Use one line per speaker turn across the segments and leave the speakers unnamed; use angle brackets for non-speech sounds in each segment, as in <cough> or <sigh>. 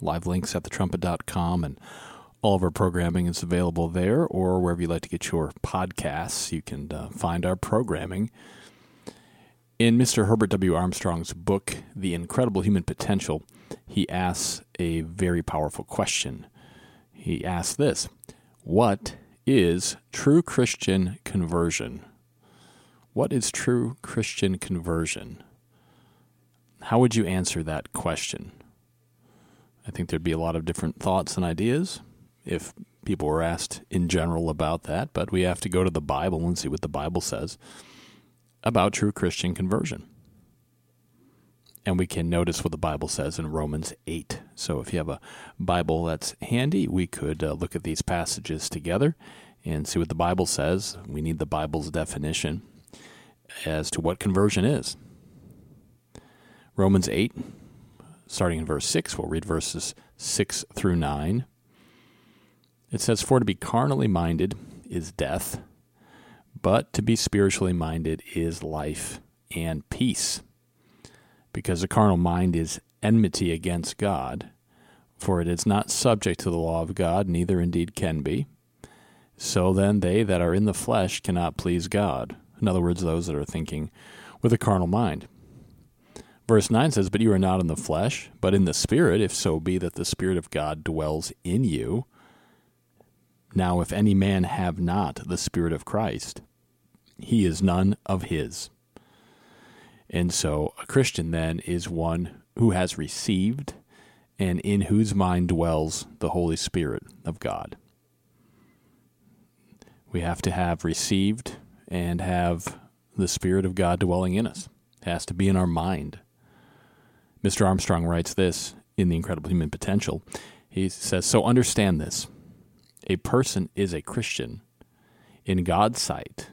Live links at thetrumpet.com, and all of our programming is available there or wherever you like to get your podcasts. You can uh, find our programming. In Mr. Herbert W. Armstrong's book, The Incredible Human Potential, he asks a very powerful question. He asks this What is true Christian conversion? What is true Christian conversion? How would you answer that question? I think there'd be a lot of different thoughts and ideas if people were asked in general about that, but we have to go to the Bible and see what the Bible says about true Christian conversion. And we can notice what the Bible says in Romans 8. So if you have a Bible that's handy, we could uh, look at these passages together and see what the Bible says. We need the Bible's definition as to what conversion is. Romans 8, starting in verse 6, we'll read verses 6 through 9. It says, For to be carnally minded is death, but to be spiritually minded is life and peace. Because the carnal mind is enmity against God, for it is not subject to the law of God, neither indeed can be. So then, they that are in the flesh cannot please God. In other words, those that are thinking with a carnal mind. Verse 9 says, But you are not in the flesh, but in the Spirit, if so be that the Spirit of God dwells in you. Now, if any man have not the Spirit of Christ, he is none of his. And so, a Christian then is one who has received and in whose mind dwells the Holy Spirit of God. We have to have received and have the Spirit of God dwelling in us. It has to be in our mind. Mr. Armstrong writes this in The Incredible Human Potential. He says, So understand this. A person is a Christian in God's sight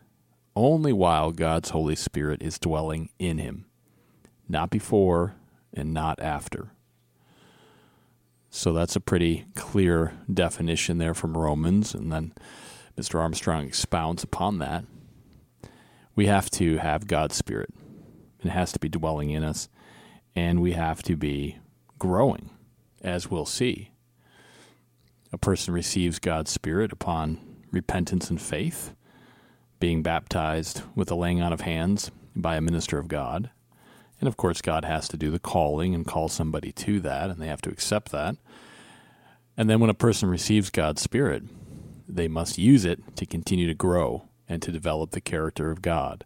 only while God's Holy Spirit is dwelling in him, not before and not after. So that's a pretty clear definition there from Romans, and then Mr. Armstrong expounds upon that we have to have God's Spirit. It has to be dwelling in us, and we have to be growing, as we'll see. A person receives God's Spirit upon repentance and faith, being baptized with the laying on of hands by a minister of God. And of course, God has to do the calling and call somebody to that, and they have to accept that. And then when a person receives God's Spirit, they must use it to continue to grow and to develop the character of God.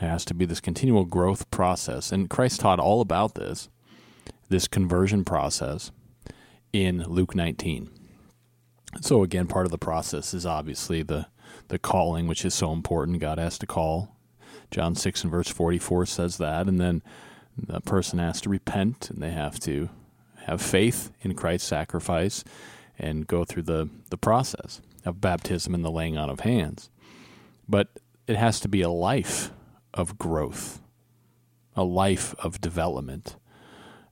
There has to be this continual growth process. And Christ taught all about this, this conversion process, in Luke 19. So, again, part of the process is obviously the, the calling, which is so important. God has to call. John 6 and verse 44 says that. And then the person has to repent and they have to have faith in Christ's sacrifice and go through the, the process of baptism and the laying on of hands. But it has to be a life of growth, a life of development,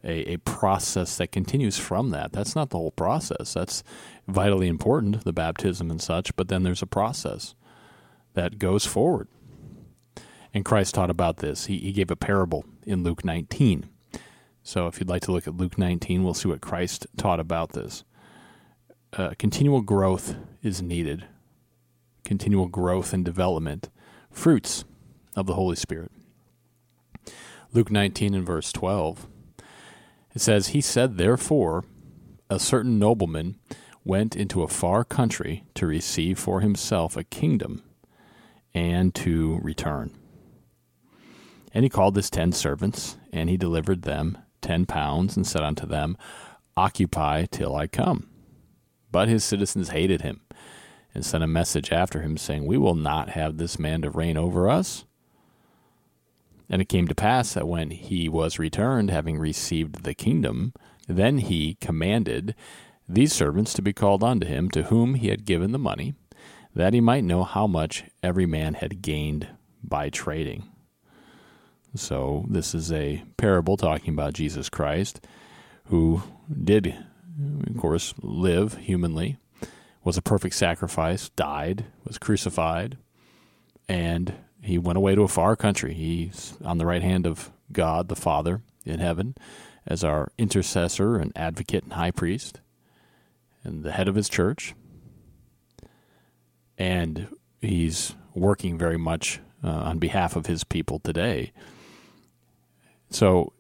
a, a process that continues from that. That's not the whole process. That's vitally important, the baptism and such, but then there's a process that goes forward. And Christ taught about this. He, he gave a parable in Luke 19. So if you'd like to look at Luke 19, we'll see what Christ taught about this uh, continual growth is needed, continual growth and development, fruits of the Holy Spirit. Luke 19 and verse 12, it says, He said, Therefore, a certain nobleman went into a far country to receive for himself a kingdom and to return. And he called his ten servants, and he delivered them ten pounds, and said unto them, Occupy till I come. But his citizens hated him and sent a message after him, saying, We will not have this man to reign over us. And it came to pass that when he was returned, having received the kingdom, Then he commanded these servants to be called unto him, to whom he had given the money, that he might know how much every man had gained by trading. So, this is a parable talking about Jesus Christ, who did, of course, live humanly, was a perfect sacrifice, died, was crucified, and he went away to a far country. He's on the right hand of God the Father in heaven as our intercessor and advocate and high priest and the head of his church. And he's working very much uh, on behalf of his people today. So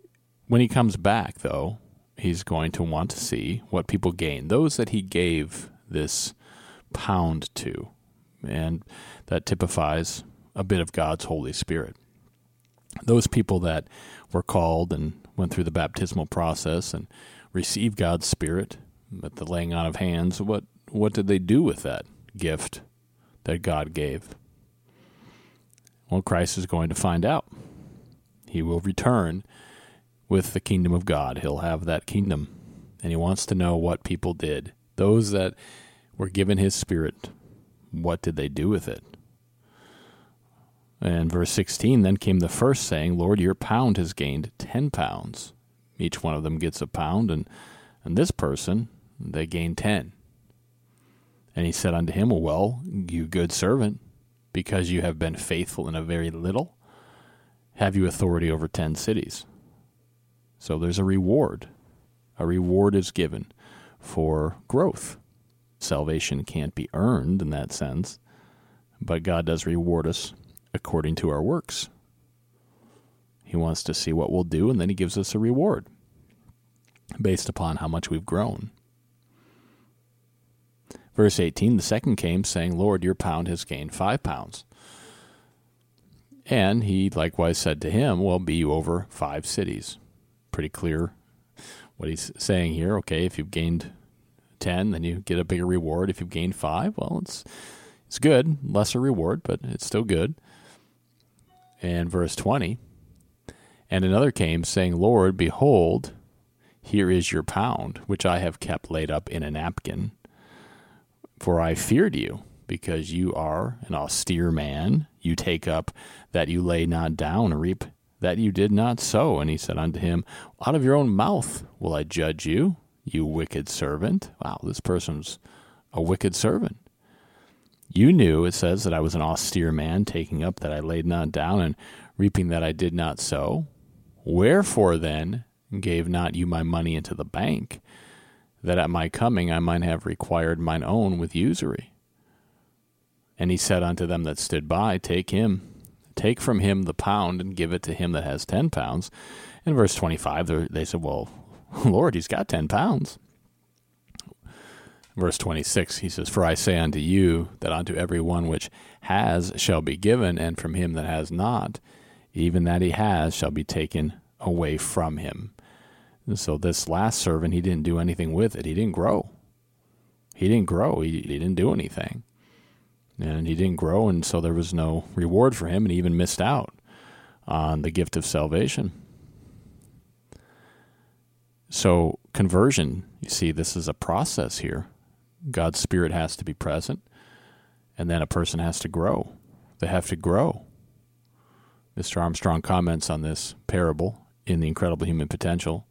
when he comes back, though, he's going to want to see what people gain. Those that he gave this pound to. And that typifies a bit of God's Holy Spirit. Those people that were called and went through the baptismal process and received God's Spirit at the laying on of hands, what what did they do with that gift that God gave? Well, Christ is going to find out. He will return with the kingdom of God. He'll have that kingdom. And he wants to know what people did. Those that were given his spirit, what did they do with it? And verse 16 then came the first saying, Lord, your pound has gained 10 pounds. Each one of them gets a pound, and, and this person, they gain 10. And he said unto him, Well, you good servant, because you have been faithful in a very little, have you authority over 10 cities. So there's a reward. A reward is given for growth. Salvation can't be earned in that sense, but God does reward us according to our works. He wants to see what we'll do, and then He gives us a reward based upon how much we've grown. Verse 18 The second came, saying, Lord, your pound has gained five pounds. And he likewise said to him, Well, be you over five cities. Pretty clear what he's saying here. Okay, if you've gained 10, then you get a bigger reward. If you've gained five, well, it's, it's good. Lesser reward, but it's still good and verse 20. And another came, saying, Lord, behold, here is your pound, which I have kept laid up in a napkin. For I feared you, because you are an austere man. You take up that you lay not down, reap that you did not sow. And he said unto him, Out of your own mouth will I judge you, you wicked servant. Wow, this person's a wicked servant. You knew, it says, that I was an austere man, taking up that I laid not down, and reaping that I did not sow. Wherefore then gave not you my money into the bank, that at my coming I might have required mine own with usury? And he said unto them that stood by, Take him, take from him the pound, and give it to him that has ten pounds. In verse 25, they said, Well, <laughs> Lord, he's got ten pounds verse 26, he says, For I say unto you that unto every one which has shall be given, and from him that has not, even that he has shall be taken away from him. And so this last servant, he didn't do anything with it. He didn't grow. He didn't grow. He, he didn't do anything. And he didn't grow, and so there was no reward for him, and he even missed out on the gift of salvation. So, conversion, you see, this is a process here. God's Spirit has to be present, and then a person has to grow. They have to grow. Mr. Armstrong comments on this parable in The Incredible Human Potential.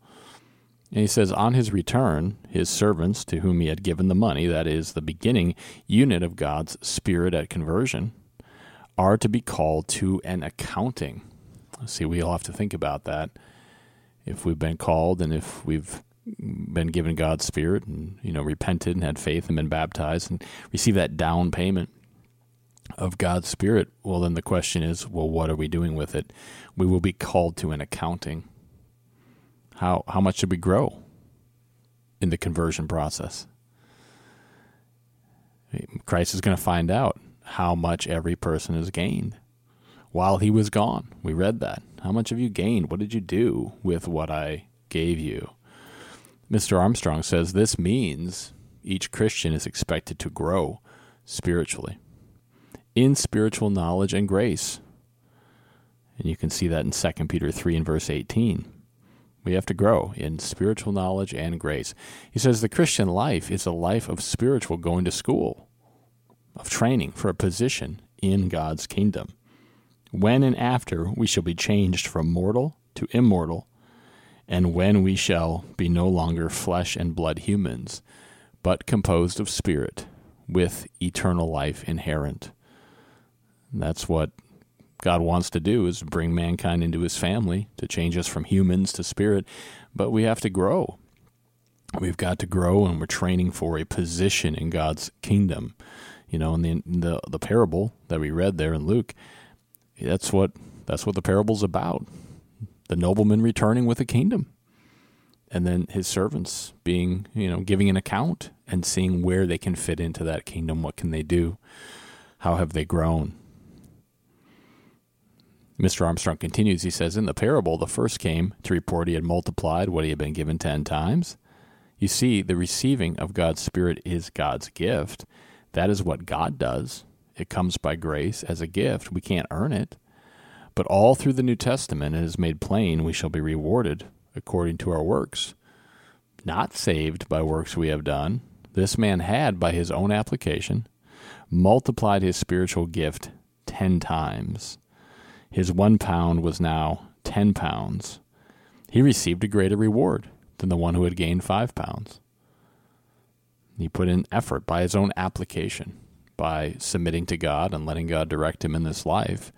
And he says, On his return, his servants, to whom he had given the money, that is, the beginning unit of God's Spirit at conversion, are to be called to an accounting. See, we all have to think about that. If we've been called and if we've been given God's Spirit and you know repented and had faith and been baptized and received that down payment of God's Spirit, well then the question is, well, what are we doing with it? We will be called to an accounting. How how much did we grow in the conversion process? Christ is going to find out how much every person has gained while he was gone. We read that. How much have you gained? What did you do with what I gave you? Mr. Armstrong says this means each Christian is expected to grow spiritually in spiritual knowledge and grace. And you can see that in 2 Peter 3 and verse 18. We have to grow in spiritual knowledge and grace. He says the Christian life is a life of spiritual going to school, of training for a position in God's kingdom. When and after we shall be changed from mortal to immortal, and when we shall be no longer flesh and blood humans, but composed of spirit, with eternal life inherent. that's what God wants to do is bring mankind into his family to change us from humans to spirit, but we have to grow. We've got to grow and we're training for a position in God's kingdom. You know, in the the, the parable that we read there in Luke, that's what that's what the parable's about. The nobleman returning with a kingdom. And then his servants being, you know, giving an account and seeing where they can fit into that kingdom, what can they do? How have they grown? Mr. Armstrong continues. He says, In the parable, the first came to report he had multiplied what he had been given ten times. You see, the receiving of God's Spirit is God's gift. That is what God does. It comes by grace as a gift. We can't earn it. But all through the New Testament, it is made plain we shall be rewarded according to our works. Not saved by works we have done. This man had, by his own application, multiplied his spiritual gift ten times his one pound was now ten pounds. He received a greater reward than the one who had gained five pounds. He put in effort by his own application, by submitting to God and letting God direct him in this life.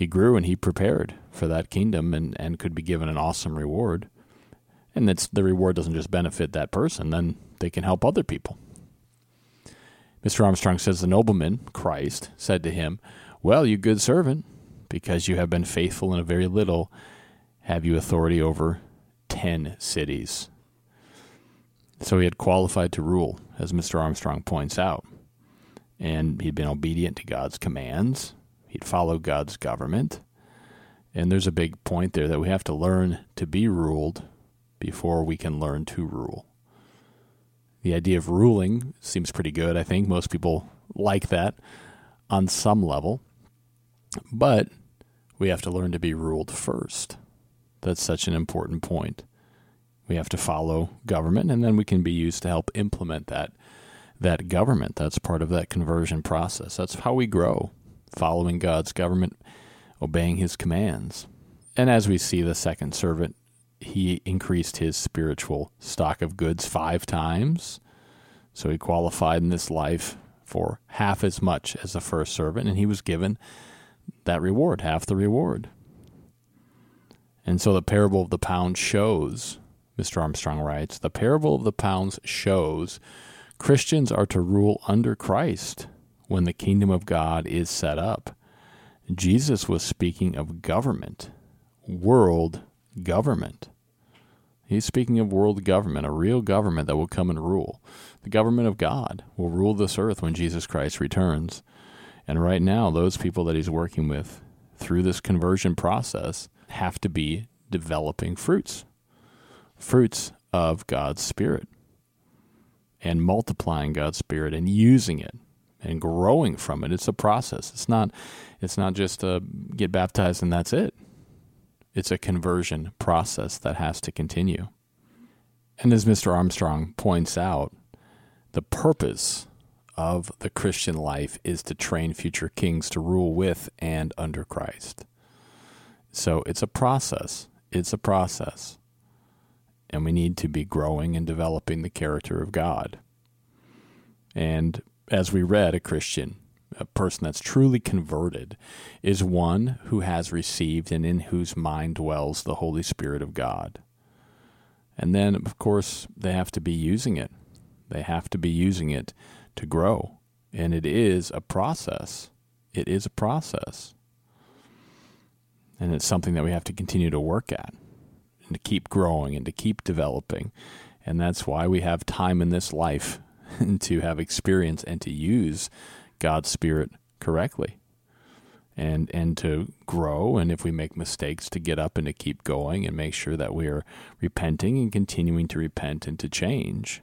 He grew and he prepared for that kingdom and, and could be given an awesome reward. And the reward doesn't just benefit that person, then they can help other people. Mr. Armstrong says the nobleman, Christ, said to him, Well, you good servant, because you have been faithful in a very little, have you authority over ten cities. So he had qualified to rule, as Mr. Armstrong points out. And he'd been obedient to God's commands. He'd follow God's government. And there's a big point there that we have to learn to be ruled before we can learn to rule. The idea of ruling seems pretty good. I think most people like that on some level. But we have to learn to be ruled first. That's such an important point. We have to follow government, and then we can be used to help implement that that government. That's part of that conversion process. That's how we grow, following God's government, obeying His commands. And as we see the second servant, he increased his spiritual stock of goods five times. So he qualified in this life for half as much as the first servant, and he was given that reward, half the reward. And so the parable of the pound shows, Mr. Armstrong writes, the parable of the pounds shows Christians are to rule under Christ when the kingdom of God is set up. Jesus was speaking of government, world government. He's speaking of world government, a real government that will come and rule. The government of God will rule this earth when Jesus Christ returns. And right now, those people that he's working with through this conversion process have to be developing fruits, fruits of God's Spirit, and multiplying God's Spirit and using it and growing from it. It's a process. It's not. It's not just a get baptized and that's it. It's a conversion process that has to continue. And as Mr. Armstrong points out, the purpose of the Christian life is to train future kings to rule with and under Christ. So it's a process. It's a process. And we need to be growing and developing the character of God. And as we read, a Christian, a person that's truly converted, is one who has received and in whose mind dwells the Holy Spirit of God. And then, of course, they have to be using it. They have to be using it to grow. And it is a process. It is a process. And it's something that we have to continue to work at and to keep growing and to keep developing. And that's why we have time in this life <laughs> to have experience and to use God's Spirit correctly. And, and to grow, and if we make mistakes, to get up and to keep going and make sure that we are repenting and continuing to repent and to change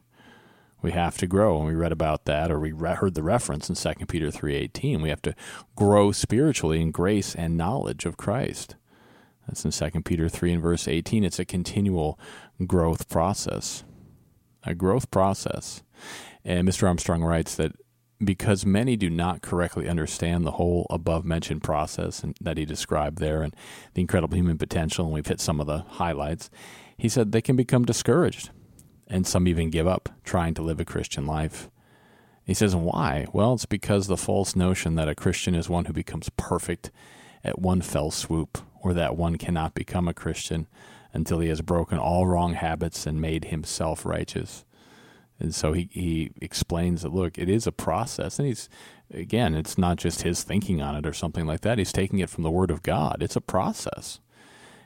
we have to grow and we read about that or we heard the reference in 2 peter 3.18 we have to grow spiritually in grace and knowledge of christ That's in 2 Peter 3 and verse 18. It's a continual growth process. A growth process. And Mr. Armstrong writes that because many do not correctly understand the whole above mentioned process and, that he described there and the incredible human potential, and we've hit some of the highlights, he said they can become discouraged and some even give up trying to live a Christian life. He says, why? Well, it's because the false notion that a Christian is one who becomes perfect at one fell swoop, or that one cannot become a Christian until he has broken all wrong habits and made himself righteous. And so he, he explains that, look, it is a process. And he's, again, it's not just his thinking on it or something like that. He's taking it from the Word of God. It's a process.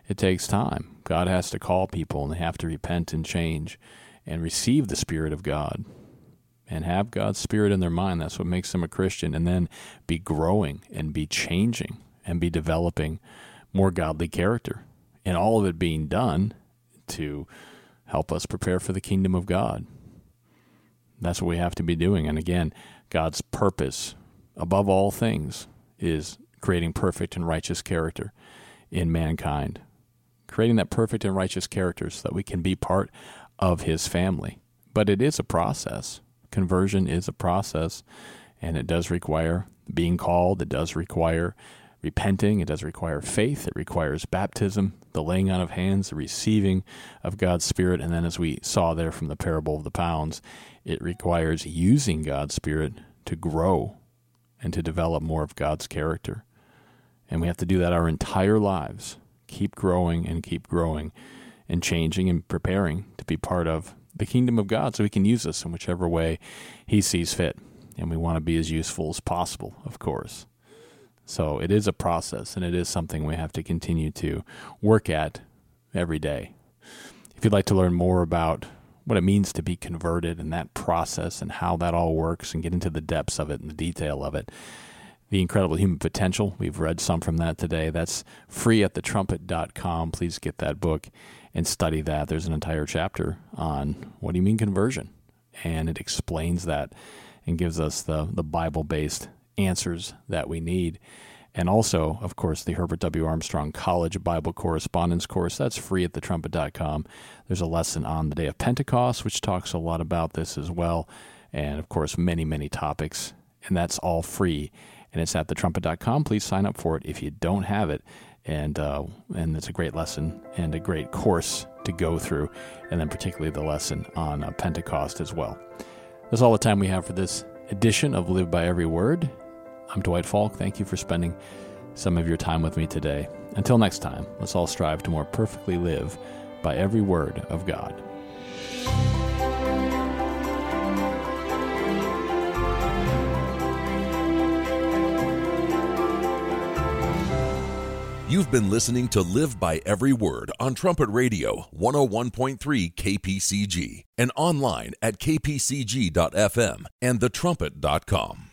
It takes time. God has to call people and they have to repent and change and receive the Spirit of God and have God's Spirit in their mind. That's what makes them a Christian. And then be growing and be changing and be developing more godly character. And all of it being done to help us prepare for the kingdom of God. That's what we have to be doing. And again, God's purpose above all things is creating perfect and righteous character in mankind. Creating that perfect and righteous character so that we can be part of his family. But it is a process. Conversion is a process, and it does require being called, it does require repenting, it does require faith, it requires baptism, the laying on of hands, the receiving of God's Spirit, and then as we saw there from the parable of the pounds, it requires using God's Spirit to grow and to develop more of God's character. And we have to do that our entire lives. Keep growing and keep growing and changing and preparing to be part of the kingdom of God so he can use us in whichever way he sees fit. And we want to be as useful as possible, of course. So it is a process and it is something we have to continue to work at every day. If you'd like to learn more about what it means to be converted and that process and how that all works and get into the depths of it and the detail of it, the Incredible Human Potential, we've read some from that today. That's free at thetrumpet.com. Please get that book and study that. There's an entire chapter on what do you mean conversion? And it explains that and gives us the, the Bible based answers that we need. And also, of course, the Herbert W. Armstrong College Bible Correspondence course. That's free at thetrumpet.com. There's a lesson on the day of Pentecost, which talks a lot about this as well. And of course, many, many topics. And that's all free. And it's at thetrumpet.com. Please sign up for it if you don't have it and uh, and it's a great lesson and a great course to go through, and then particularly the lesson on uh, Pentecost as well. That's all the time we have for this edition of Live by Every Word. I'm Dwight Falk. Thank you for spending some of your time with me today. Until next time, let's all strive to more perfectly live by every word of God.
You've been listening to Live by Every Word on Trumpet Radio 101.3 KPCG and online at kpcg.fm and thetrumpet.com.